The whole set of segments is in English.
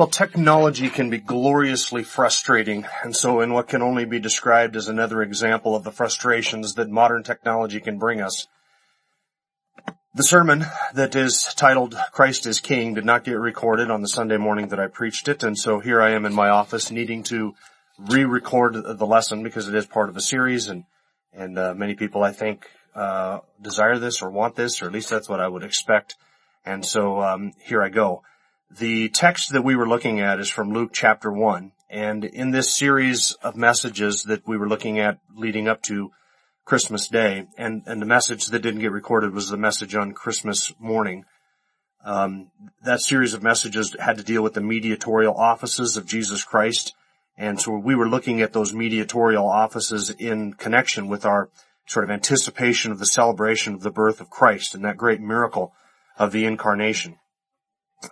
Well, technology can be gloriously frustrating, and so in what can only be described as another example of the frustrations that modern technology can bring us, the sermon that is titled Christ is King did not get recorded on the Sunday morning that I preached it, and so here I am in my office needing to re-record the lesson because it is part of a series, and and uh, many people I think uh, desire this or want this, or at least that's what I would expect, and so um, here I go. The text that we were looking at is from Luke chapter 1. And in this series of messages that we were looking at leading up to Christmas Day, and, and the message that didn't get recorded was the message on Christmas morning. Um, that series of messages had to deal with the mediatorial offices of Jesus Christ. And so we were looking at those mediatorial offices in connection with our sort of anticipation of the celebration of the birth of Christ and that great miracle of the incarnation.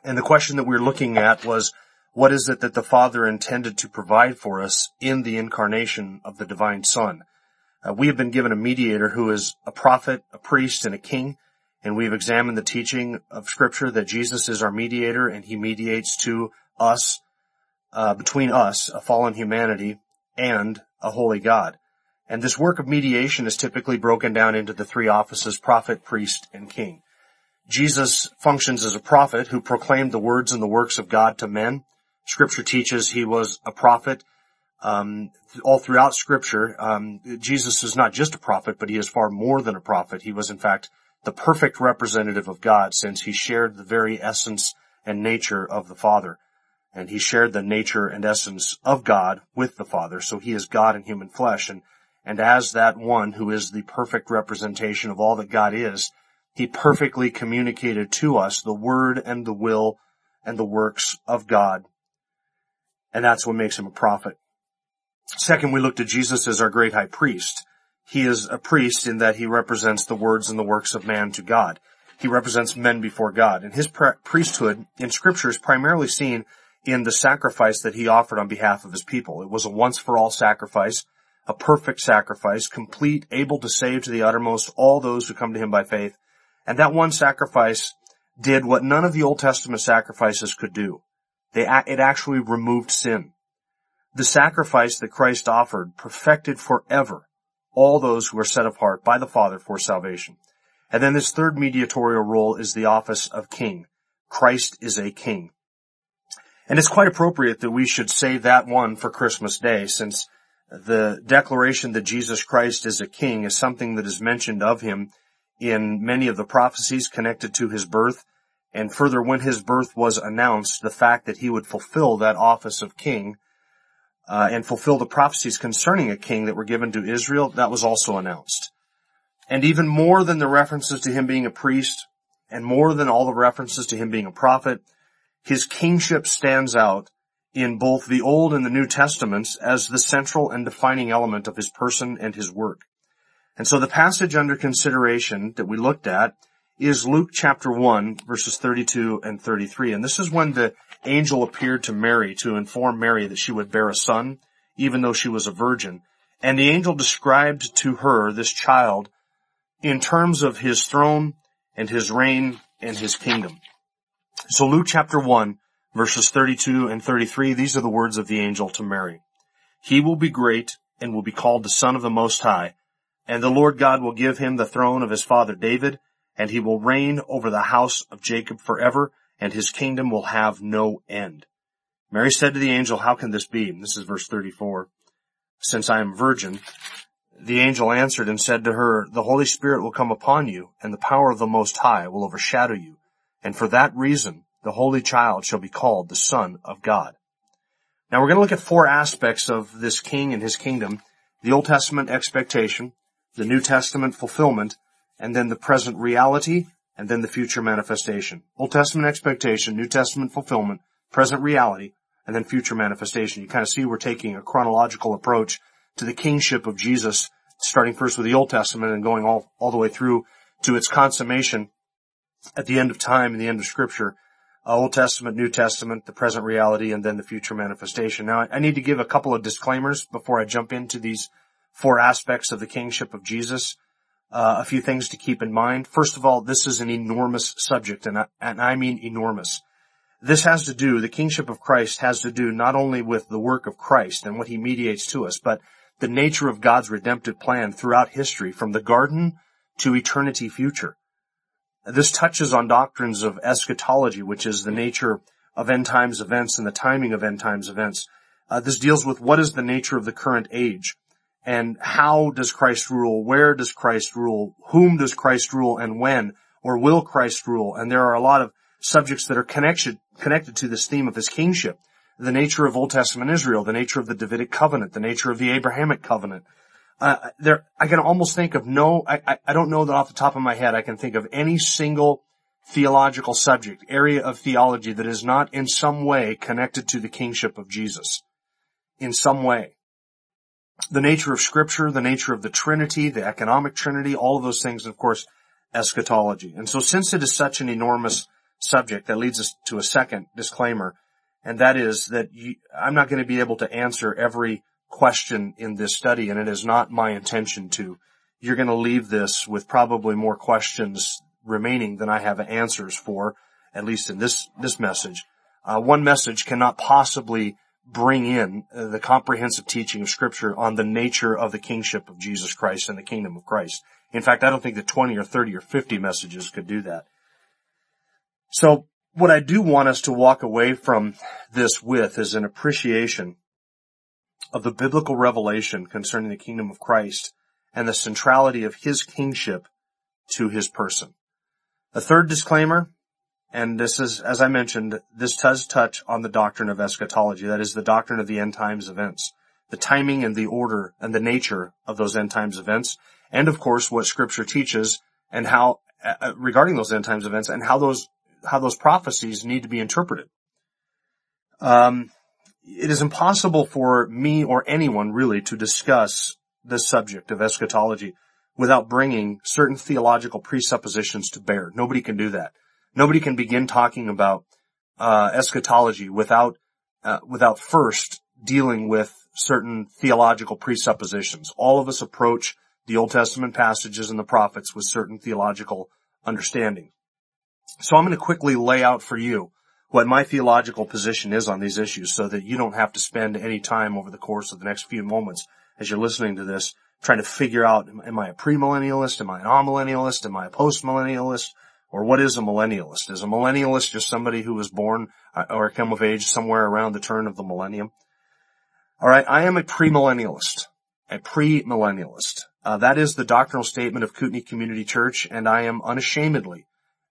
And the question that we we're looking at was, what is it that the Father intended to provide for us in the incarnation of the divine Son? Uh, we have been given a mediator who is a prophet, a priest, and a king, and we've examined the teaching of Scripture that Jesus is our mediator and he mediates to us, uh, between us, a fallen humanity, and a holy God. And this work of mediation is typically broken down into the three offices, prophet, priest, and king. Jesus functions as a prophet who proclaimed the words and the works of God to men. Scripture teaches he was a prophet. Um, all throughout Scripture, um, Jesus is not just a prophet, but he is far more than a prophet. He was, in fact, the perfect representative of God, since he shared the very essence and nature of the Father, and he shared the nature and essence of God with the Father. So he is God in human flesh, and and as that one who is the perfect representation of all that God is, he perfectly communicated to us the word and the will and the works of God. And that's what makes him a prophet. Second, we looked at Jesus as our great high priest. He is a priest in that he represents the words and the works of man to God. He represents men before God. And his priesthood in scripture is primarily seen in the sacrifice that he offered on behalf of his people. It was a once for all sacrifice, a perfect sacrifice, complete, able to save to the uttermost all those who come to him by faith and that one sacrifice did what none of the Old Testament sacrifices could do. They, it actually removed sin. The sacrifice that Christ offered perfected forever all those who are set apart by the Father for salvation. And then this third mediatorial role is the office of king. Christ is a king. And it's quite appropriate that we should say that one for Christmas Day since the declaration that Jesus Christ is a king is something that is mentioned of him in many of the prophecies connected to his birth, and further when his birth was announced, the fact that he would fulfill that office of king, uh, and fulfill the prophecies concerning a king that were given to Israel, that was also announced. And even more than the references to him being a priest, and more than all the references to him being a prophet, his kingship stands out in both the Old and the New Testaments as the central and defining element of his person and his work. And so the passage under consideration that we looked at is Luke chapter 1 verses 32 and 33. And this is when the angel appeared to Mary to inform Mary that she would bear a son, even though she was a virgin. And the angel described to her this child in terms of his throne and his reign and his kingdom. So Luke chapter 1 verses 32 and 33, these are the words of the angel to Mary. He will be great and will be called the son of the most high and the Lord God will give him the throne of his father David, and he will reign over the house of Jacob forever, and his kingdom will have no end. Mary said to the angel, how can this be? this is verse 34. Since I am virgin, the angel answered and said to her, the Holy Spirit will come upon you, and the power of the Most High will overshadow you. And for that reason, the Holy Child shall be called the Son of God. Now we're going to look at four aspects of this king and his kingdom. The Old Testament expectation, the New Testament fulfillment, and then the present reality, and then the future manifestation. Old Testament expectation, New Testament fulfillment, present reality, and then future manifestation. You kind of see we're taking a chronological approach to the kingship of Jesus, starting first with the Old Testament and going all, all the way through to its consummation at the end of time and the end of scripture. Uh, Old Testament, New Testament, the present reality, and then the future manifestation. Now, I, I need to give a couple of disclaimers before I jump into these four aspects of the kingship of Jesus. Uh, a few things to keep in mind. First of all, this is an enormous subject, and I, and I mean enormous. This has to do, the kingship of Christ has to do not only with the work of Christ and what he mediates to us, but the nature of God's redemptive plan throughout history from the garden to eternity future. This touches on doctrines of eschatology, which is the nature of end times events and the timing of end times events. Uh, this deals with what is the nature of the current age and how does Christ rule? Where does Christ rule? Whom does Christ rule and when? Or will Christ rule? And there are a lot of subjects that are connected, connected to this theme of his kingship. The nature of Old Testament Israel, the nature of the Davidic covenant, the nature of the Abrahamic covenant, uh, there, I can almost think of no, I, I don't know that off the top of my head I can think of any single theological subject, area of theology that is not in some way connected to the kingship of Jesus. In some way. The nature of scripture, the nature of the Trinity, the economic Trinity, all of those things, and of course, eschatology. And so since it is such an enormous subject, that leads us to a second disclaimer, and that is that you, I'm not going to be able to answer every question in this study, and it is not my intention to. You're going to leave this with probably more questions remaining than I have answers for, at least in this, this message. Uh, one message cannot possibly bring in uh, the comprehensive teaching of scripture on the nature of the kingship of Jesus Christ and the kingdom of Christ. In fact, I don't think that 20 or 30 or 50 messages could do that. So what I do want us to walk away from this with is an appreciation of the biblical revelation concerning the kingdom of Christ and the centrality of his kingship to his person. A third disclaimer, and this is, as I mentioned, this does touch on the doctrine of eschatology. That is the doctrine of the end times events, the timing and the order and the nature of those end times events. And of course, what scripture teaches and how, uh, uh regarding those end times events and how those, how those prophecies need to be interpreted. Um, it is impossible for me or anyone really to discuss the subject of eschatology without bringing certain theological presuppositions to bear. Nobody can do that. Nobody can begin talking about uh, eschatology without uh, without first dealing with certain theological presuppositions. All of us approach the Old Testament passages and the prophets with certain theological understanding. So I'm going to quickly lay out for you what my theological position is on these issues so that you don't have to spend any time over the course of the next few moments as you're listening to this trying to figure out, am I a premillennialist? Am I an amillennialist? Am I a postmillennialist? Or what is a millennialist? Is a millennialist just somebody who was born uh, or come of age somewhere around the turn of the millennium? All right, I am a premillennialist, a premillennialist. Uh, that is the doctrinal statement of Kootenai Community Church, and I am unashamedly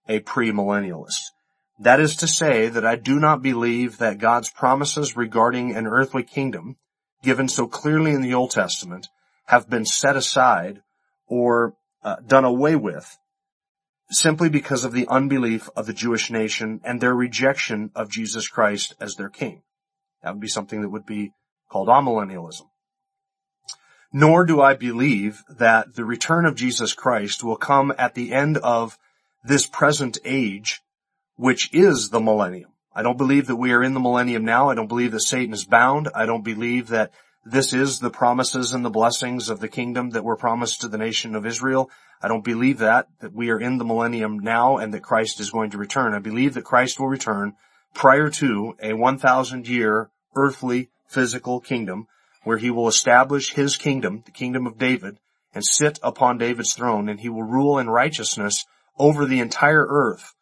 a premillennialist. That is to say that I do not believe that God's promises regarding an earthly kingdom, given so clearly in the Old Testament, have been set aside or uh, done away with simply because of the unbelief of the Jewish nation and their rejection of Jesus Christ as their king. That would be something that would be called amillennialism. Nor do I believe that the return of Jesus Christ will come at the end of this present age which is the millennium. I don't believe that we are in the millennium now. I don't believe that Satan is bound. I don't believe that this is the promises and the blessings of the kingdom that were promised to the nation of Israel. I don't believe that, that we are in the millennium now and that Christ is going to return. I believe that Christ will return prior to a 1,000 year earthly physical kingdom where he will establish his kingdom, the kingdom of David, and sit upon David's throne and he will rule in righteousness over the entire earth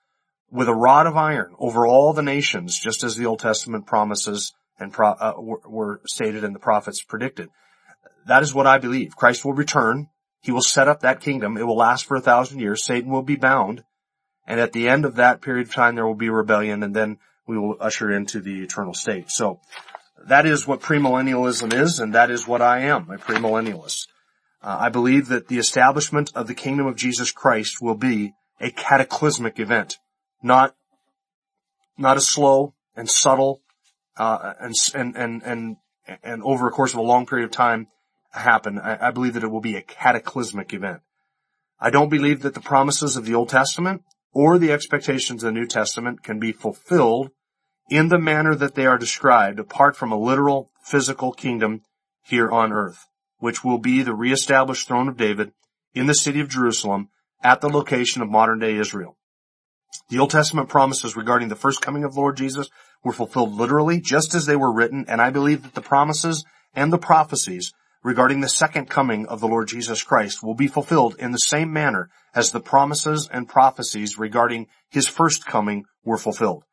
with a rod of iron over all the nations, just as the Old Testament promises and pro- uh, were, stated and the prophets predicted. That is what I believe. Christ will return. He will set up that kingdom. It will last for a thousand years. Satan will be bound. And at the end of that period of time, there will be rebellion and then we will usher into the eternal state. So that is what premillennialism is and that is what I am, a premillennialist. Uh, I believe that the establishment of the kingdom of Jesus Christ will be a cataclysmic event not, not a slow and subtle uh, and, and, and, and, and over a course of a long period of time happen, I, I believe that it will be a cataclysmic event. I don't believe that the promises of the Old Testament or the expectations of the New Testament can be fulfilled in the manner that they are described apart from a literal physical kingdom here on earth, which will be the reestablished throne of David in the city of Jerusalem at the location of modern day Israel. The Old Testament promises regarding the first coming of Lord Jesus were fulfilled literally just as they were written, and I believe that the promises and the prophecies regarding the second coming of the Lord Jesus Christ will be fulfilled in the same manner as the promises and prophecies regarding his first coming were fulfilled.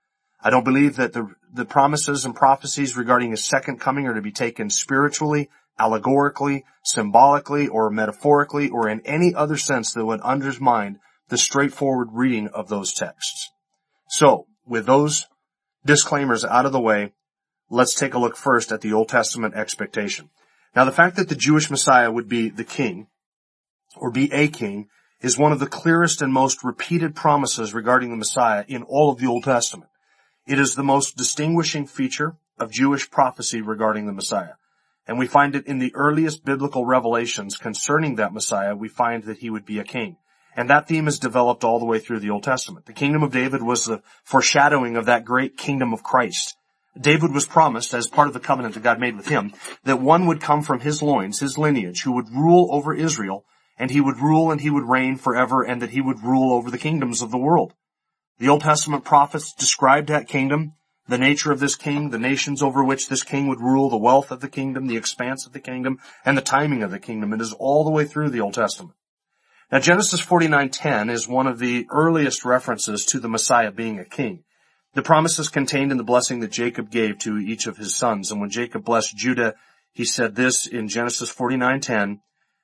I don't believe that the, the promises and prophecies regarding his second coming are to be taken spiritually, allegorically, symbolically, or metaphorically, or in any other sense that would undermine the straightforward reading of those texts. So, with those disclaimers out of the way, let's take a look first at the Old Testament expectation. Now, the fact that the Jewish Messiah would be the king, or be a king, is one of the clearest and most repeated promises regarding the Messiah in all of the Old Testament. It is the most distinguishing feature of Jewish prophecy regarding the Messiah. And we find it in the earliest biblical revelations concerning that Messiah, we find that he would be a king. And that theme is developed all the way through the Old Testament. The kingdom of David was the foreshadowing of that great kingdom of Christ. David was promised, as part of the covenant that God made with him, that one would come from his loins, his lineage, who would rule over Israel, and he would rule and he would reign forever, and that he would rule over the kingdoms of the world. The Old Testament prophets described that kingdom, the nature of this king, the nations over which this king would rule, the wealth of the kingdom, the expanse of the kingdom, and the timing of the kingdom. It is all the way through the Old Testament. Now Genesis 49:10 is one of the earliest references to the Messiah being a king. The promise is contained in the blessing that Jacob gave to each of his sons. And when Jacob blessed Judah, he said this in Genesis 49:10,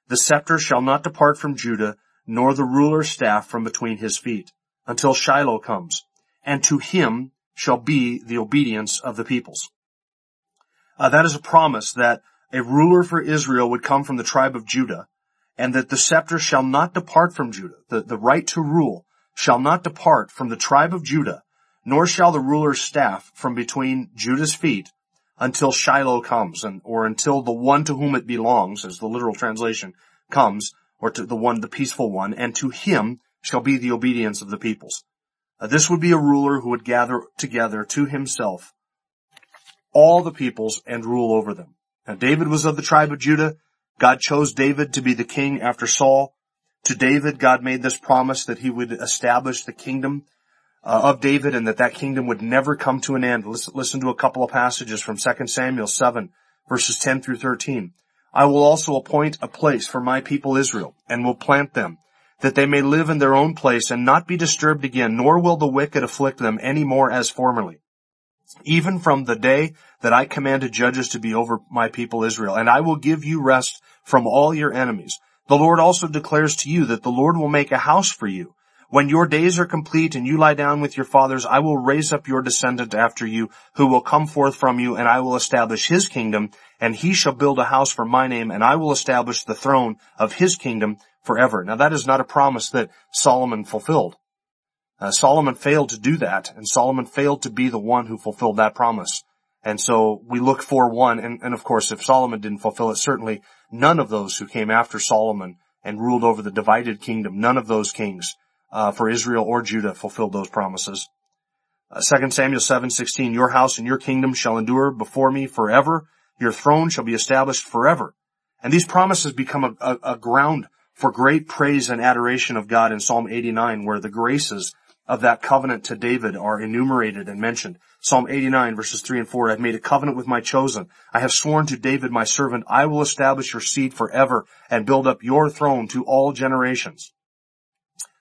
"The scepter shall not depart from Judah, nor the ruler's staff from between his feet." until Shiloh comes, and to him shall be the obedience of the peoples. Uh, that is a promise that a ruler for Israel would come from the tribe of Judah, and that the scepter shall not depart from Judah. The, the right to rule shall not depart from the tribe of Judah, nor shall the ruler's staff from between Judah's feet until Shiloh comes, and, or until the one to whom it belongs, as the literal translation comes, or to the one, the peaceful one, and to him shall be the obedience of the peoples. Uh, this would be a ruler who would gather together to himself all the peoples and rule over them. Now David was of the tribe of Judah. God chose David to be the king after Saul. To David, God made this promise that he would establish the kingdom uh, of David and that that kingdom would never come to an end. Listen, listen to a couple of passages from 2 Samuel 7 verses 10 through 13. I will also appoint a place for my people Israel and will plant them that they may live in their own place and not be disturbed again, nor will the wicked afflict them any more as formerly. Even from the day that I commanded judges to be over my people Israel, and I will give you rest from all your enemies. The Lord also declares to you that the Lord will make a house for you. When your days are complete and you lie down with your fathers, I will raise up your descendant after you, who will come forth from you, and I will establish his kingdom, and he shall build a house for my name, and I will establish the throne of his kingdom forever. Now that is not a promise that Solomon fulfilled. Uh, Solomon failed to do that, and Solomon failed to be the one who fulfilled that promise. And so we look for one, and, and of course if Solomon didn't fulfill it, certainly none of those who came after Solomon and ruled over the divided kingdom, none of those kings uh, for Israel or Judah fulfilled those promises. Uh, 2 Samuel 7:16 Your house and your kingdom shall endure before me forever your throne shall be established forever and these promises become a, a, a ground for great praise and adoration of God in Psalm 89, where the graces of that covenant to David are enumerated and mentioned. Psalm 89 verses 3 and 4, I've made a covenant with my chosen. I have sworn to David my servant, I will establish your seed forever and build up your throne to all generations.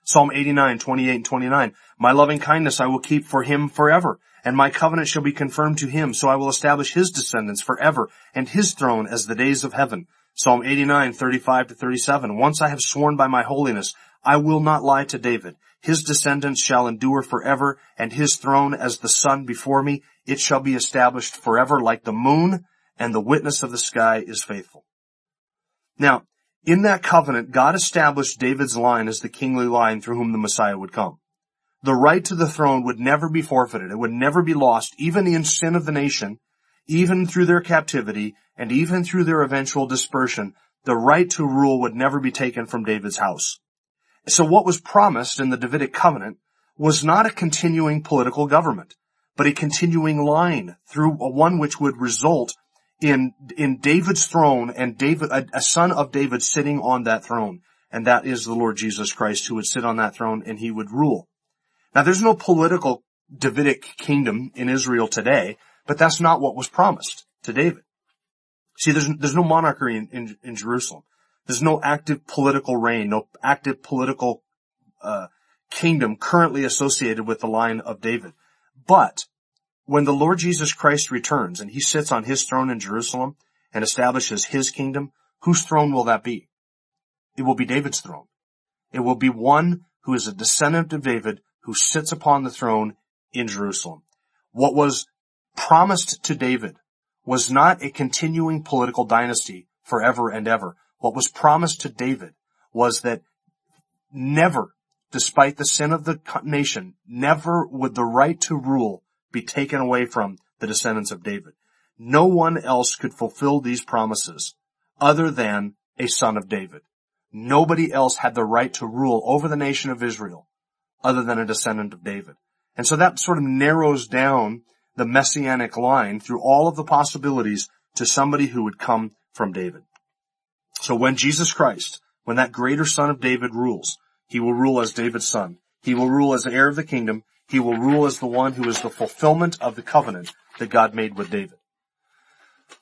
Psalm 89, 28 and 29, my loving kindness I will keep for him forever, and my covenant shall be confirmed to him, so I will establish his descendants forever, and his throne as the days of heaven. Psalm 89, 35 to 37. Once I have sworn by my holiness, I will not lie to David. His descendants shall endure forever, and his throne as the sun before me. It shall be established forever like the moon, and the witness of the sky is faithful. Now, in that covenant, God established David's line as the kingly line through whom the Messiah would come. The right to the throne would never be forfeited. It would never be lost, even in sin of the nation, even through their captivity and even through their eventual dispersion, the right to rule would never be taken from David's house. So what was promised in the Davidic covenant was not a continuing political government, but a continuing line through one which would result in, in David's throne and David, a, a son of David sitting on that throne. And that is the Lord Jesus Christ who would sit on that throne and he would rule. Now there's no political Davidic kingdom in Israel today, but that's not what was promised to David. See, there's, there's no monarchy in, in, in Jerusalem. There's no active political reign, no active political, uh, kingdom currently associated with the line of David. But when the Lord Jesus Christ returns and he sits on his throne in Jerusalem and establishes his kingdom, whose throne will that be? It will be David's throne. It will be one who is a descendant of David who sits upon the throne in Jerusalem. What was promised to David was not a continuing political dynasty forever and ever. What was promised to David was that never, despite the sin of the nation, never would the right to rule be taken away from the descendants of David. No one else could fulfill these promises other than a son of David. Nobody else had the right to rule over the nation of Israel other than a descendant of David. And so that sort of narrows down the messianic line through all of the possibilities to somebody who would come from David. So when Jesus Christ, when that greater son of David rules, he will rule as David's son. He will rule as the heir of the kingdom. He will rule as the one who is the fulfillment of the covenant that God made with David.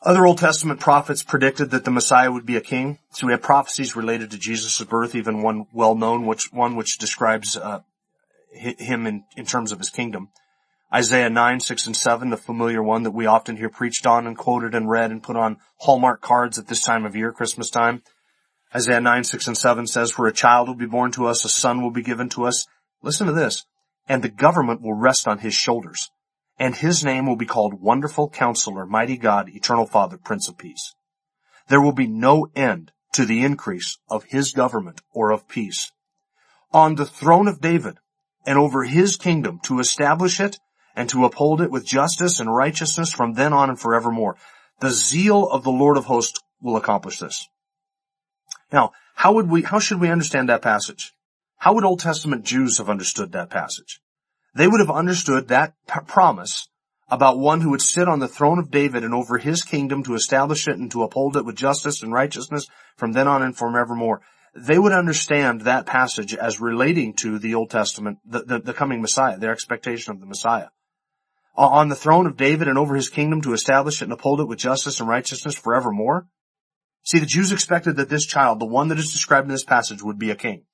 Other Old Testament prophets predicted that the Messiah would be a king. So we have prophecies related to Jesus' birth, even one well known, which one which describes uh, him in, in terms of his kingdom. Isaiah 9, 6, and 7, the familiar one that we often hear preached on and quoted and read and put on Hallmark cards at this time of year, Christmas time. Isaiah 9, 6, and 7 says, For a child will be born to us, a son will be given to us. Listen to this. And the government will rest on his shoulders. And his name will be called Wonderful Counselor, Mighty God, Eternal Father, Prince of Peace. There will be no end to the increase of his government or of peace. On the throne of David and over his kingdom to establish it and to uphold it with justice and righteousness from then on and forevermore. The zeal of the Lord of hosts will accomplish this. Now, how would we, how should we understand that passage? How would Old Testament Jews have understood that passage? They would have understood that p- promise about one who would sit on the throne of David and over his kingdom to establish it and to uphold it with justice and righteousness from then on and forevermore. They would understand that passage as relating to the Old Testament, the, the, the coming Messiah, their expectation of the Messiah. On the throne of David and over his kingdom to establish it and uphold it with justice and righteousness forevermore. See, the Jews expected that this child, the one that is described in this passage, would be a king.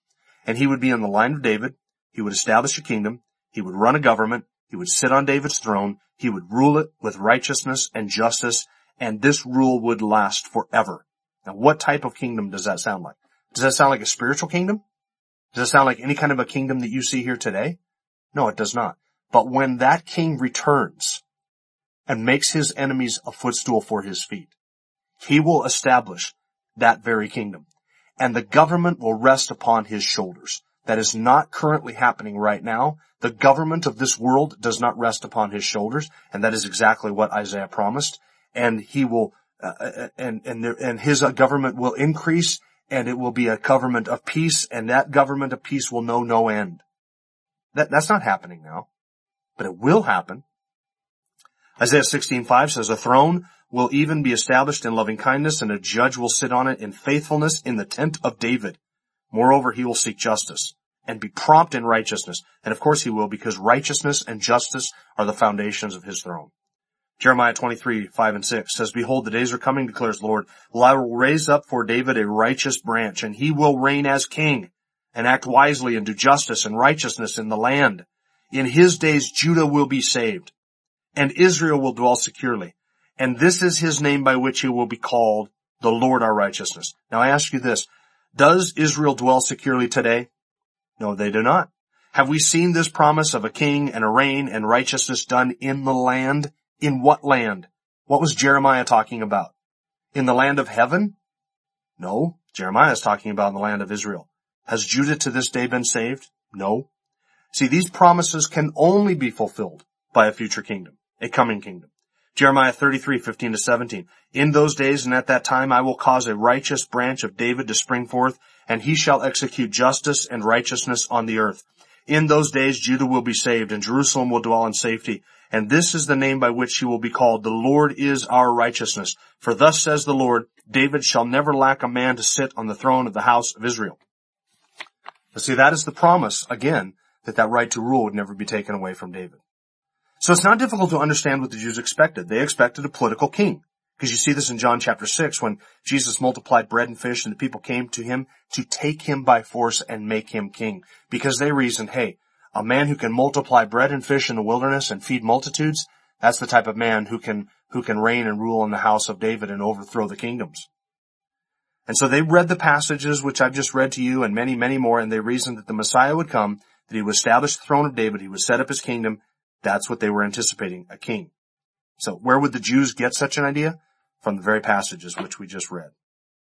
And he would be in the line of David. He would establish a kingdom. He would run a government. He would sit on David's throne. He would rule it with righteousness and justice. And this rule would last forever. Now, what type of kingdom does that sound like? Does that sound like a spiritual kingdom? Does it sound like any kind of a kingdom that you see here today? No, it does not. But when that king returns and makes his enemies a footstool for his feet, he will establish that very kingdom. And the government will rest upon his shoulders. That is not currently happening right now. The government of this world does not rest upon his shoulders, and that is exactly what Isaiah promised. And he will, uh, uh and and there, and his government will increase, and it will be a government of peace, and that government of peace will know no end. That that's not happening now, but it will happen. Isaiah 16:5 says, "A throne will even be established in loving kindness, and a judge will sit on it in faithfulness in the tent of David. Moreover, he will seek justice and be prompt in righteousness. And of course he will because righteousness and justice are the foundations of his throne. Jeremiah 23, 5 and 6 says, Behold, the days are coming, declares the Lord. Well, I will raise up for David a righteous branch, and he will reign as king, and act wisely and do justice and righteousness in the land. In his days Judah will be saved, and Israel will dwell securely. And this is his name by which he will be called the Lord our righteousness. Now I ask you this, does Israel dwell securely today? No, they do not. Have we seen this promise of a king and a reign and righteousness done in the land? In what land? What was Jeremiah talking about? In the land of heaven? No, Jeremiah is talking about the land of Israel. Has Judah to this day been saved? No. See, these promises can only be fulfilled by a future kingdom, a coming kingdom. Jeremiah 33, 15 to 17. In those days and at that time I will cause a righteous branch of David to spring forth, and he shall execute justice and righteousness on the earth. In those days Judah will be saved, and Jerusalem will dwell in safety. And this is the name by which he will be called. The Lord is our righteousness. For thus says the Lord, David shall never lack a man to sit on the throne of the house of Israel. But see, that is the promise, again, that that right to rule would never be taken away from David. So it's not difficult to understand what the Jews expected. They expected a political king. Because you see this in John chapter 6 when Jesus multiplied bread and fish and the people came to him to take him by force and make him king. Because they reasoned, hey, a man who can multiply bread and fish in the wilderness and feed multitudes, that's the type of man who can, who can reign and rule in the house of David and overthrow the kingdoms. And so they read the passages which I've just read to you and many, many more, and they reasoned that the Messiah would come, that he would establish the throne of David, he would set up his kingdom, that's what they were anticipating, a king. So where would the Jews get such an idea? From the very passages which we just read.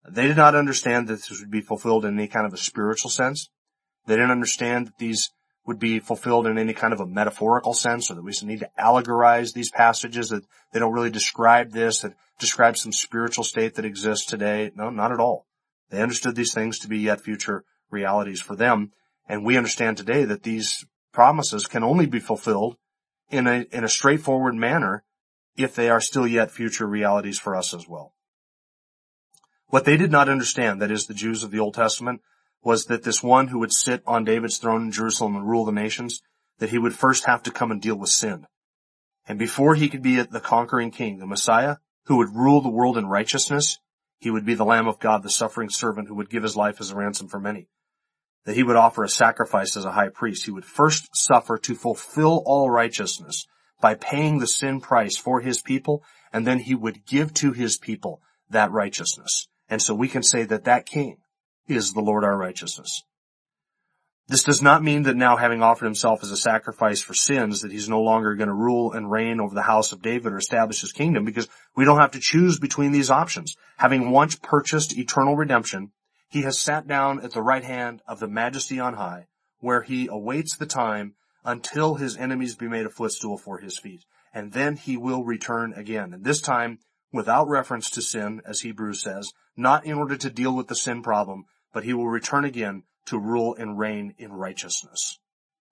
They did not understand that this would be fulfilled in any kind of a spiritual sense. They didn't understand that these would be fulfilled in any kind of a metaphorical sense or that we need to allegorize these passages that they don't really describe this, that describe some spiritual state that exists today. No, not at all. They understood these things to be yet future realities for them. And we understand today that these promises can only be fulfilled in a, in a straightforward manner if they are still yet future realities for us as well. What they did not understand, that is the Jews of the Old Testament, was that this one who would sit on David's throne in Jerusalem and rule the nations, that he would first have to come and deal with sin. And before he could be the conquering king, the Messiah, who would rule the world in righteousness, he would be the Lamb of God, the suffering servant who would give his life as a ransom for many that he would offer a sacrifice as a high priest. He would first suffer to fulfill all righteousness by paying the sin price for his people, and then he would give to his people that righteousness. And so we can say that that king is the Lord our righteousness. This does not mean that now having offered himself as a sacrifice for sins, that he's no longer going to rule and reign over the house of David or establish his kingdom because we don't have to choose between these options. Having once purchased eternal redemption, he has sat down at the right hand of the majesty on high, where he awaits the time until his enemies be made a footstool for his feet. And then he will return again. And this time, without reference to sin, as Hebrews says, not in order to deal with the sin problem, but he will return again to rule and reign in righteousness,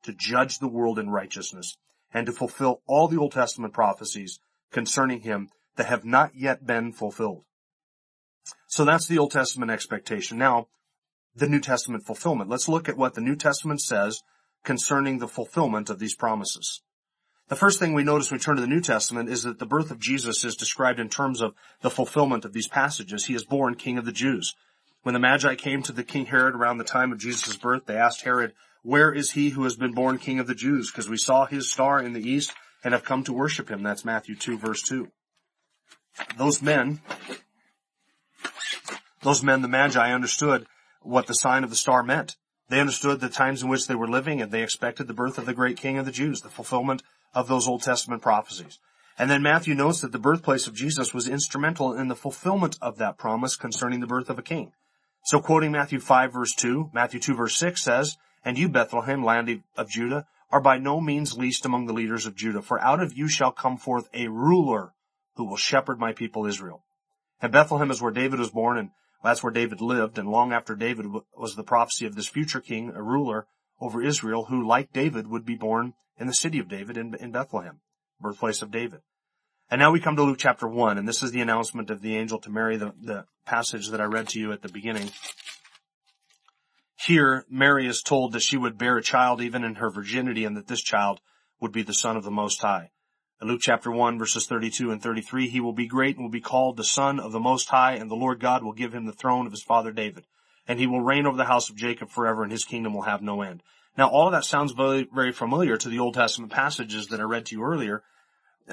to judge the world in righteousness, and to fulfill all the Old Testament prophecies concerning him that have not yet been fulfilled. So that's the Old Testament expectation. Now, the New Testament fulfillment. Let's look at what the New Testament says concerning the fulfillment of these promises. The first thing we notice when we turn to the New Testament is that the birth of Jesus is described in terms of the fulfillment of these passages. He is born King of the Jews. When the Magi came to the King Herod around the time of Jesus' birth, they asked Herod, where is he who has been born King of the Jews? Because we saw his star in the east and have come to worship him. That's Matthew 2 verse 2. Those men those men, the Magi, understood what the sign of the star meant. They understood the times in which they were living and they expected the birth of the great king of the Jews, the fulfillment of those Old Testament prophecies. And then Matthew notes that the birthplace of Jesus was instrumental in the fulfillment of that promise concerning the birth of a king. So quoting Matthew 5 verse 2, Matthew 2 verse 6 says, And you, Bethlehem, land of Judah, are by no means least among the leaders of Judah, for out of you shall come forth a ruler who will shepherd my people Israel. And Bethlehem is where David was born, and that's where David lived, and long after David was the prophecy of this future king, a ruler over Israel, who, like David, would be born in the city of David in, Bethlehem, birthplace of David. And now we come to Luke chapter 1, and this is the announcement of the angel to Mary, the, the passage that I read to you at the beginning. Here, Mary is told that she would bear a child even in her virginity, and that this child would be the Son of the Most High. In Luke chapter 1 verses 32 and 33, he will be great and will be called the Son of the Most High, and the Lord God will give him the throne of his father David. And he will reign over the house of Jacob forever, and his kingdom will have no end. Now all of that sounds very, very familiar to the Old Testament passages that I read to you earlier.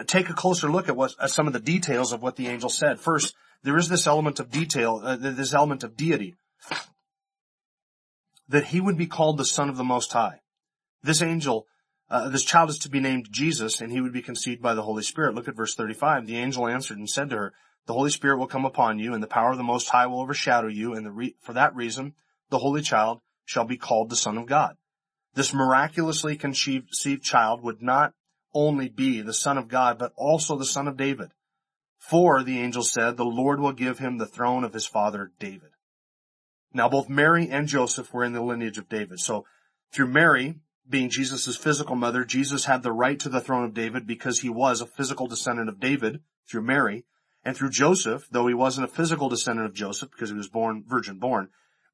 Take a closer look at what, at some of the details of what the angel said. First, there is this element of detail, uh, this element of deity. That he would be called the Son of the Most High. This angel uh, this child is to be named Jesus, and he would be conceived by the Holy Spirit. Look at verse 35. The angel answered and said to her, The Holy Spirit will come upon you, and the power of the Most High will overshadow you, and re- for that reason, the Holy Child shall be called the Son of God. This miraculously conceived child would not only be the son of God, but also the son of David. For, the angel said, the Lord will give him the throne of his father David. Now both Mary and Joseph were in the lineage of David. So through Mary, being Jesus' physical mother, Jesus had the right to the throne of David because he was a physical descendant of David through Mary. And through Joseph, though he wasn't a physical descendant of Joseph because he was born, virgin born,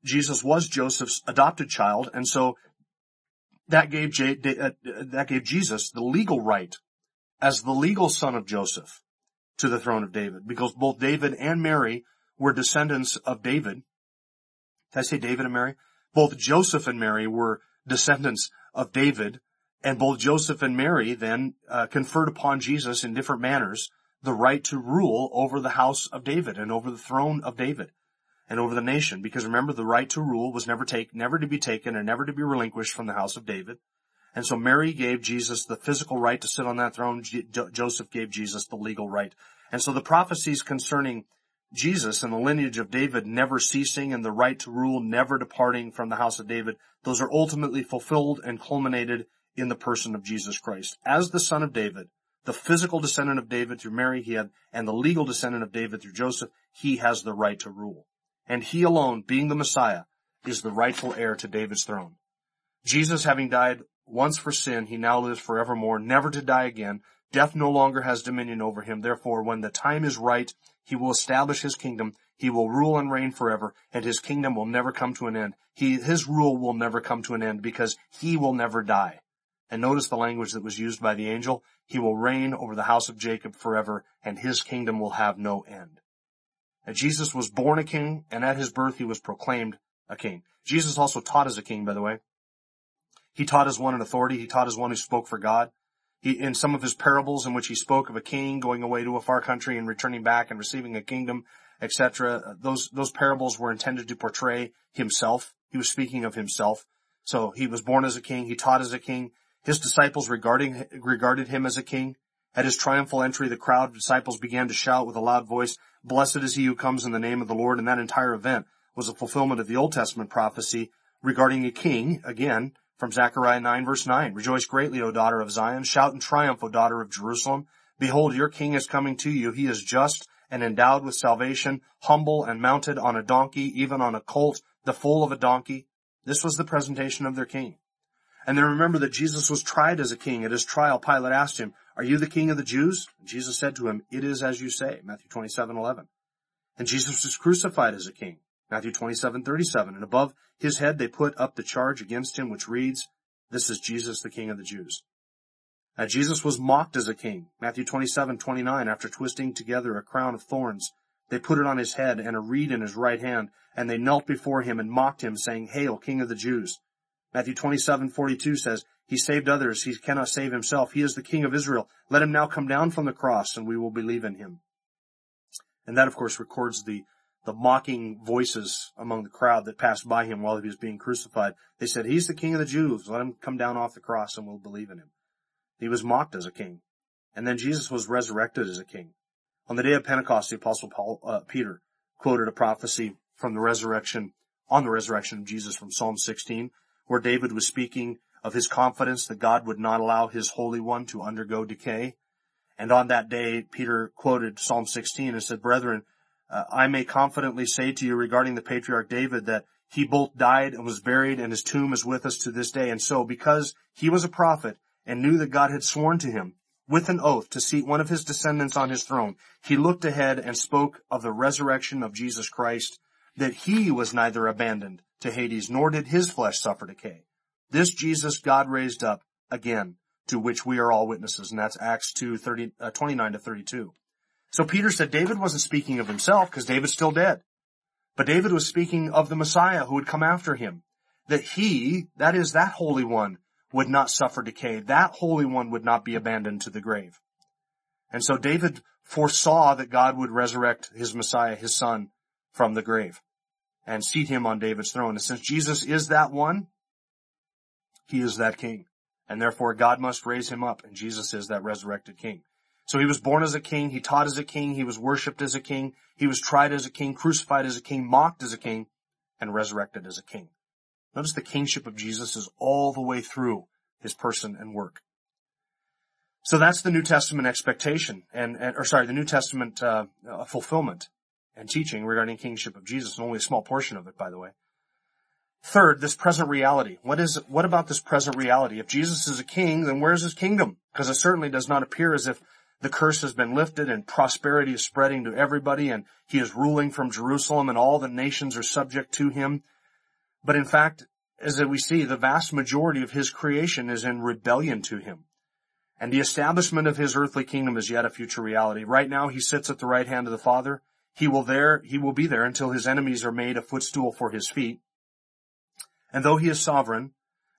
Jesus was Joseph's adopted child. And so that gave, J, uh, that gave Jesus the legal right as the legal son of Joseph to the throne of David because both David and Mary were descendants of David. Did I say David and Mary? Both Joseph and Mary were descendants of David and both Joseph and Mary then uh, conferred upon Jesus in different manners the right to rule over the house of David and over the throne of David and over the nation. Because remember, the right to rule was never take, never to be taken and never to be relinquished from the house of David. And so Mary gave Jesus the physical right to sit on that throne. Joseph gave Jesus the legal right. And so the prophecies concerning Jesus and the lineage of David never ceasing and the right to rule never departing from the house of David, those are ultimately fulfilled and culminated in the person of Jesus Christ. As the son of David, the physical descendant of David through Mary, he had, and the legal descendant of David through Joseph, he has the right to rule. And he alone, being the Messiah, is the rightful heir to David's throne. Jesus having died once for sin, he now lives forevermore, never to die again. Death no longer has dominion over him. Therefore, when the time is right, he will establish his kingdom. He will rule and reign forever, and his kingdom will never come to an end. He, his rule will never come to an end because he will never die. And notice the language that was used by the angel. He will reign over the house of Jacob forever, and his kingdom will have no end. And Jesus was born a king, and at his birth he was proclaimed a king. Jesus also taught as a king, by the way. He taught as one in authority. He taught as one who spoke for God. He, in some of his parables in which he spoke of a king going away to a far country and returning back and receiving a kingdom, etc., those, those parables were intended to portray himself. He was speaking of himself. So he was born as a king. He taught as a king. His disciples regarding, regarded him as a king. At his triumphal entry, the crowd of disciples began to shout with a loud voice, Blessed is he who comes in the name of the Lord. And that entire event was a fulfillment of the Old Testament prophecy regarding a king, again, from Zechariah 9 verse 9. Rejoice greatly, O daughter of Zion. Shout in triumph, O daughter of Jerusalem. Behold, your king is coming to you. He is just and endowed with salvation, humble and mounted on a donkey, even on a colt, the foal of a donkey. This was the presentation of their king. And then remember that Jesus was tried as a king. At his trial, Pilate asked him, are you the king of the Jews? Jesus said to him, it is as you say, Matthew 27, 11. And Jesus was crucified as a king. Matthew 27, 37. And above his head they put up the charge against him which reads, This is Jesus, the King of the Jews. Now Jesus was mocked as a king. Matthew 27, 29. After twisting together a crown of thorns, they put it on his head and a reed in his right hand, and they knelt before him and mocked him, saying, Hail, King of the Jews. Matthew 27, 42 says, He saved others, he cannot save himself. He is the King of Israel. Let him now come down from the cross, and we will believe in him. And that, of course, records the the mocking voices among the crowd that passed by him while he was being crucified. They said, he's the king of the Jews. Let him come down off the cross and we'll believe in him. He was mocked as a king. And then Jesus was resurrected as a king. On the day of Pentecost, the apostle Paul, uh, Peter quoted a prophecy from the resurrection, on the resurrection of Jesus from Psalm 16, where David was speaking of his confidence that God would not allow his Holy One to undergo decay. And on that day, Peter quoted Psalm 16 and said, Brethren, uh, I may confidently say to you regarding the patriarch David that he both died and was buried and his tomb is with us to this day. And so because he was a prophet and knew that God had sworn to him with an oath to seat one of his descendants on his throne, he looked ahead and spoke of the resurrection of Jesus Christ, that he was neither abandoned to Hades, nor did his flesh suffer decay. This Jesus God raised up again, to which we are all witnesses. And that's Acts 2, 30, uh, 29 to 32. So Peter said David wasn't speaking of himself because David's still dead. But David was speaking of the Messiah who would come after him. That he, that is that Holy One, would not suffer decay. That Holy One would not be abandoned to the grave. And so David foresaw that God would resurrect his Messiah, his son, from the grave and seat him on David's throne. And since Jesus is that one, he is that king. And therefore God must raise him up and Jesus is that resurrected king. So he was born as a king, he taught as a king, he was worshipped as a king, he was tried as a king, crucified as a king, mocked as a king, and resurrected as a king. Notice the kingship of Jesus is all the way through his person and work. So that's the New Testament expectation and, and or sorry, the New Testament uh, uh, fulfillment and teaching regarding kingship of Jesus, and only a small portion of it, by the way. Third, this present reality. What is, what about this present reality? If Jesus is a king, then where's his kingdom? Because it certainly does not appear as if the curse has been lifted and prosperity is spreading to everybody and he is ruling from Jerusalem and all the nations are subject to him. But in fact, as we see, the vast majority of his creation is in rebellion to him. And the establishment of his earthly kingdom is yet a future reality. Right now he sits at the right hand of the Father. He will there, he will be there until his enemies are made a footstool for his feet. And though he is sovereign,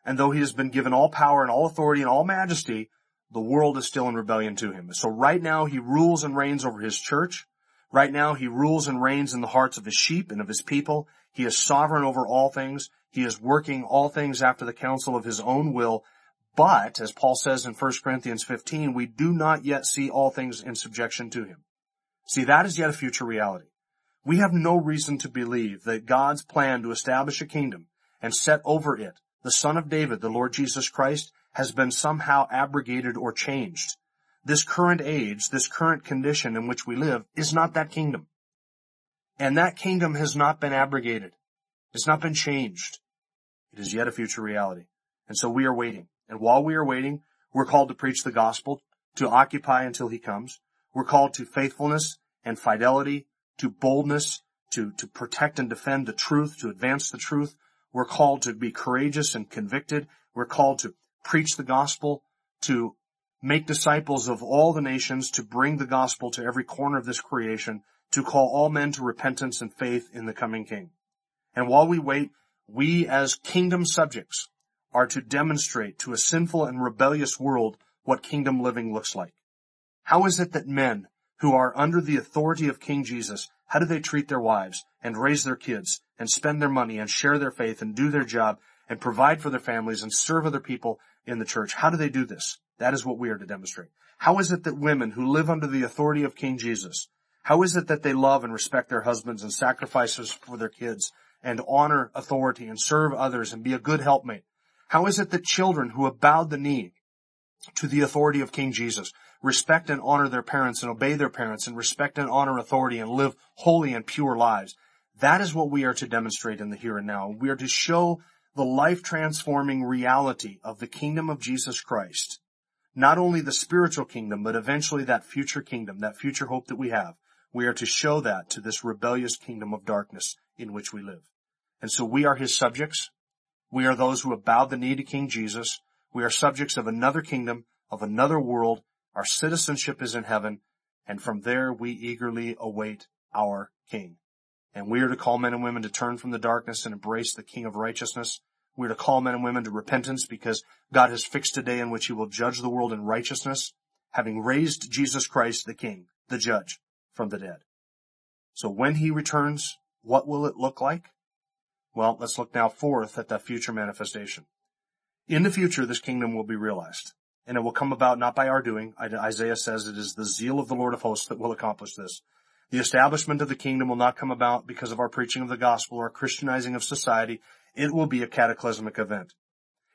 and though he has been given all power and all authority and all majesty, the world is still in rebellion to him. So right now he rules and reigns over his church. Right now he rules and reigns in the hearts of his sheep and of his people. He is sovereign over all things. He is working all things after the counsel of his own will. But, as Paul says in 1 Corinthians 15, we do not yet see all things in subjection to him. See, that is yet a future reality. We have no reason to believe that God's plan to establish a kingdom and set over it the Son of David, the Lord Jesus Christ, has been somehow abrogated or changed. This current age, this current condition in which we live is not that kingdom. And that kingdom has not been abrogated. It's not been changed. It is yet a future reality. And so we are waiting. And while we are waiting, we're called to preach the gospel, to occupy until he comes. We're called to faithfulness and fidelity, to boldness, to, to protect and defend the truth, to advance the truth. We're called to be courageous and convicted. We're called to preach the gospel, to make disciples of all the nations, to bring the gospel to every corner of this creation, to call all men to repentance and faith in the coming King. And while we wait, we as kingdom subjects are to demonstrate to a sinful and rebellious world what kingdom living looks like. How is it that men who are under the authority of King Jesus, how do they treat their wives and raise their kids and spend their money and share their faith and do their job and provide for their families and serve other people in the church? How do they do this? That is what we are to demonstrate. How is it that women who live under the authority of King Jesus, how is it that they love and respect their husbands and sacrifices for their kids and honor authority and serve others and be a good helpmate? How is it that children who have bowed the knee to the authority of King Jesus respect and honor their parents and obey their parents and respect and honor authority and live holy and pure lives? That is what we are to demonstrate in the here and now. We are to show the life transforming reality of the kingdom of Jesus Christ. Not only the spiritual kingdom, but eventually that future kingdom, that future hope that we have. We are to show that to this rebellious kingdom of darkness in which we live. And so we are his subjects. We are those who have bowed the knee to King Jesus. We are subjects of another kingdom, of another world. Our citizenship is in heaven. And from there we eagerly await our King. And we are to call men and women to turn from the darkness and embrace the King of righteousness. We are to call men and women to repentance because God has fixed a day in which he will judge the world in righteousness, having raised Jesus Christ, the King, the judge, from the dead. So when he returns, what will it look like? Well, let's look now fourth at that future manifestation. In the future, this kingdom will be realized, and it will come about not by our doing. Isaiah says it is the zeal of the Lord of hosts that will accomplish this. The establishment of the kingdom will not come about because of our preaching of the gospel or Christianizing of society. It will be a cataclysmic event.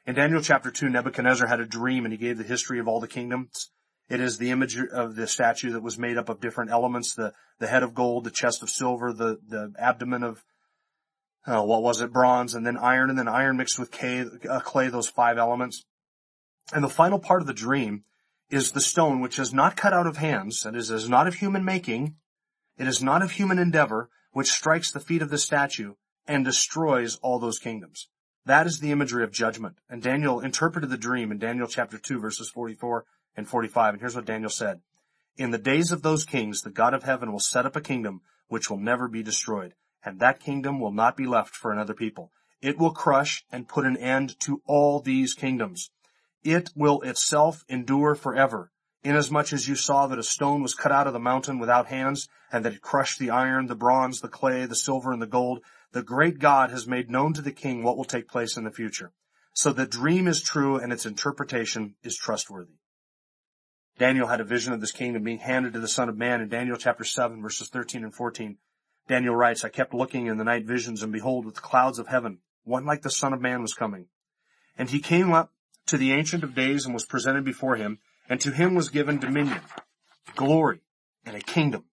In Daniel chapter 2, Nebuchadnezzar had a dream and he gave the history of all the kingdoms. It is the image of the statue that was made up of different elements, the, the head of gold, the chest of silver, the, the abdomen of, uh, what was it, bronze, and then iron, and then iron mixed with clay, uh, clay, those five elements. And the final part of the dream is the stone, which is not cut out of hands, and is, is not of human making, it is not of human endeavor which strikes the feet of the statue and destroys all those kingdoms. That is the imagery of judgment. And Daniel interpreted the dream in Daniel chapter 2 verses 44 and 45. And here's what Daniel said. In the days of those kings, the God of heaven will set up a kingdom which will never be destroyed. And that kingdom will not be left for another people. It will crush and put an end to all these kingdoms. It will itself endure forever inasmuch as you saw that a stone was cut out of the mountain without hands, and that it crushed the iron, the bronze, the clay, the silver, and the gold, the great God has made known to the king what will take place in the future. So the dream is true and its interpretation is trustworthy. Daniel had a vision of this kingdom being handed to the Son of Man in Daniel chapter 7 verses 13 and 14. Daniel writes, I kept looking in the night visions and behold with the clouds of heaven, one like the Son of Man was coming. And he came up to the Ancient of Days and was presented before him, And to him was given dominion, glory, and a kingdom,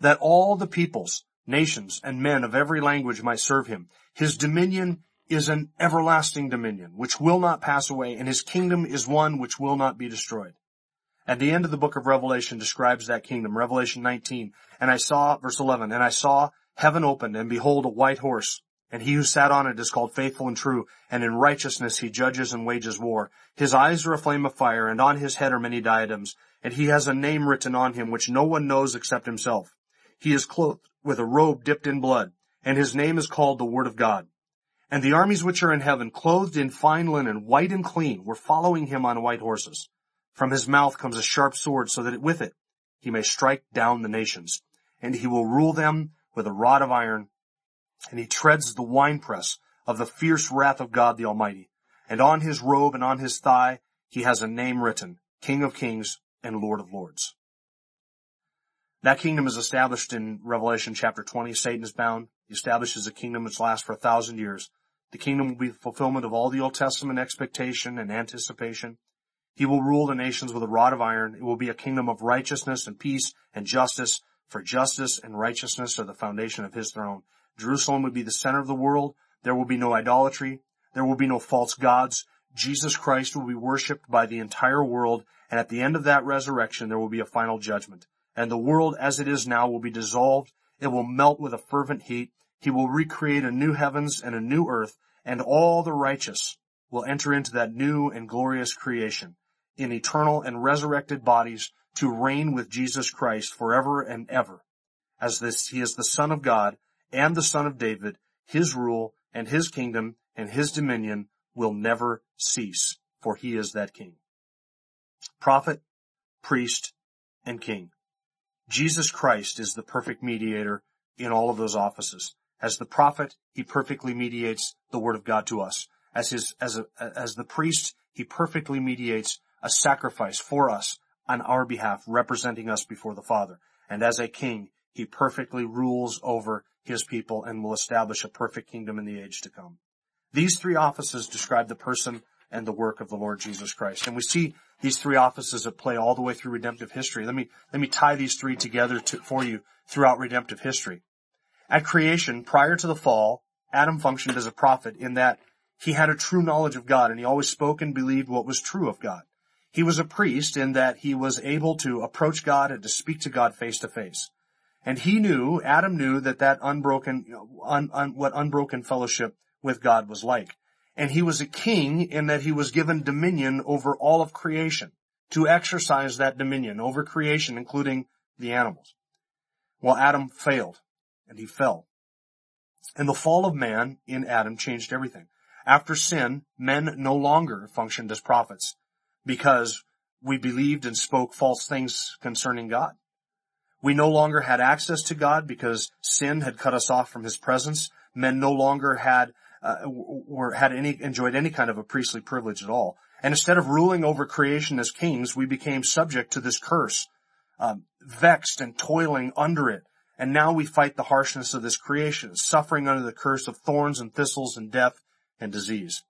that all the peoples, nations, and men of every language might serve him. His dominion is an everlasting dominion, which will not pass away, and his kingdom is one which will not be destroyed. At the end of the book of Revelation describes that kingdom, Revelation 19, and I saw, verse 11, and I saw heaven opened, and behold a white horse, and he who sat on it is called faithful and true, and in righteousness he judges and wages war. His eyes are a flame of fire, and on his head are many diadems, and he has a name written on him which no one knows except himself. He is clothed with a robe dipped in blood, and his name is called the Word of God. And the armies which are in heaven, clothed in fine linen, white and clean, were following him on white horses. From his mouth comes a sharp sword so that with it he may strike down the nations. And he will rule them with a rod of iron. And he treads the winepress of the fierce wrath of God the Almighty. And on his robe and on his thigh he has a name written, King of Kings and Lord of Lords. That kingdom is established in Revelation chapter 20. Satan is bound. He establishes a kingdom which lasts for a thousand years. The kingdom will be the fulfillment of all the Old Testament expectation and anticipation. He will rule the nations with a rod of iron. It will be a kingdom of righteousness and peace and justice, for justice and righteousness are the foundation of his throne. Jerusalem would be the center of the world. There will be no idolatry. There will be no false gods. Jesus Christ will be worshiped by the entire world, and at the end of that resurrection, there will be a final judgment. And the world as it is now will be dissolved. It will melt with a fervent heat. He will recreate a new heavens and a new earth, and all the righteous will enter into that new and glorious creation in eternal and resurrected bodies to reign with Jesus Christ forever and ever. As this, he is the Son of God and the Son of David, his rule and his kingdom and his dominion will never cease, for he is that king. Prophet, priest, and king. Jesus Christ is the perfect mediator in all of those offices. As the prophet, he perfectly mediates the word of God to us. As his, as a, as the priest, he perfectly mediates a sacrifice for us on our behalf, representing us before the Father. And as a king, he perfectly rules over his people and will establish a perfect kingdom in the age to come. These three offices describe the person and the work of the Lord Jesus Christ. And we see these three offices at play all the way through redemptive history. Let me, let me tie these three together to, for you throughout redemptive history. At creation, prior to the fall, Adam functioned as a prophet in that he had a true knowledge of God and he always spoke and believed what was true of God. He was a priest in that he was able to approach God and to speak to God face to face. And he knew, Adam knew that that unbroken, un, un, what unbroken fellowship with God was like. And he was a king in that he was given dominion over all of creation to exercise that dominion over creation, including the animals. Well, Adam failed and he fell. And the fall of man in Adam changed everything. After sin, men no longer functioned as prophets because we believed and spoke false things concerning God. We no longer had access to God because sin had cut us off from his presence. Men no longer had uh, or had any enjoyed any kind of a priestly privilege at all. And instead of ruling over creation as kings, we became subject to this curse, um, vexed and toiling under it. And now we fight the harshness of this creation, suffering under the curse of thorns and thistles and death and disease.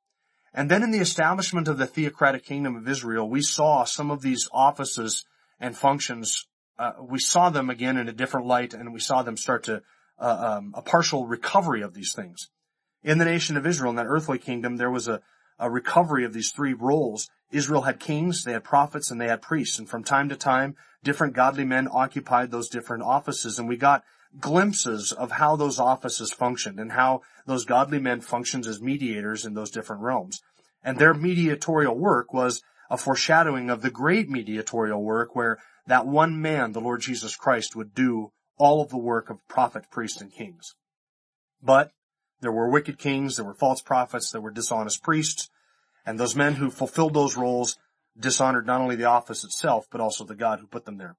And then in the establishment of the theocratic kingdom of Israel, we saw some of these offices and functions, uh, we saw them again in a different light and we saw them start to, uh, um, a partial recovery of these things. In the nation of Israel, in that earthly kingdom, there was a, a recovery of these three roles. Israel had kings, they had prophets, and they had priests. And from time to time, different godly men occupied those different offices. And we got glimpses of how those offices functioned and how those godly men functioned as mediators in those different realms. And their mediatorial work was a foreshadowing of the great mediatorial work where that one man, the Lord Jesus Christ, would do all of the work of prophet, priest, and kings. But there were wicked kings, there were false prophets, there were dishonest priests, and those men who fulfilled those roles dishonored not only the office itself, but also the God who put them there.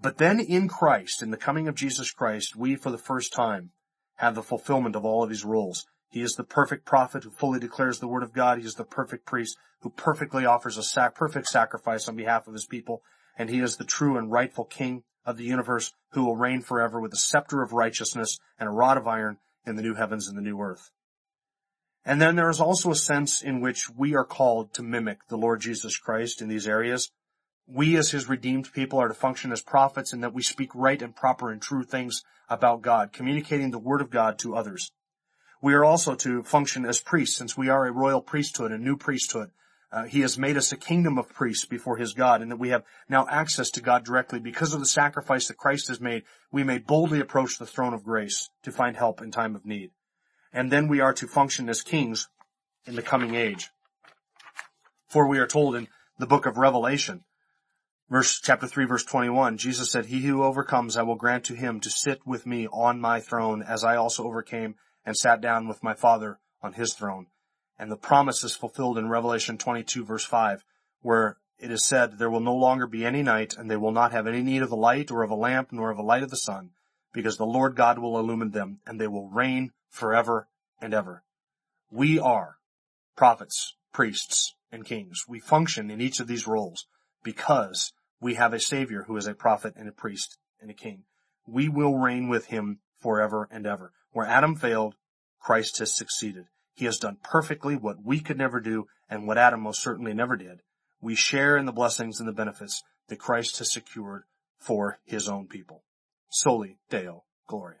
But then in Christ, in the coming of Jesus Christ, we for the first time have the fulfillment of all of these roles. He is the perfect prophet who fully declares the word of God. He is the perfect priest who perfectly offers a sac- perfect sacrifice on behalf of his people. And he is the true and rightful king of the universe who will reign forever with a scepter of righteousness and a rod of iron in the new heavens and the new earth. And then there is also a sense in which we are called to mimic the Lord Jesus Christ in these areas. We as his redeemed people are to function as prophets in that we speak right and proper and true things about God, communicating the word of God to others. We are also to function as priests since we are a royal priesthood, a new priesthood. Uh, he has made us a kingdom of priests before his God and that we have now access to God directly because of the sacrifice that Christ has made. We may boldly approach the throne of grace to find help in time of need. And then we are to function as kings in the coming age. For we are told in the book of Revelation Verse, chapter 3 verse 21, Jesus said, He who overcomes I will grant to him to sit with me on my throne as I also overcame and sat down with my Father on his throne. And the promise is fulfilled in Revelation 22 verse 5, where it is said, There will no longer be any night, and they will not have any need of the light or of a lamp nor of a light of the sun, because the Lord God will illumine them, and they will reign forever and ever. We are prophets, priests, and kings. We function in each of these roles because we have a Savior who is a prophet and a priest and a king. We will reign with him forever and ever. Where Adam failed, Christ has succeeded. He has done perfectly what we could never do and what Adam most certainly never did. We share in the blessings and the benefits that Christ has secured for his own people. Soli Deo Gloria.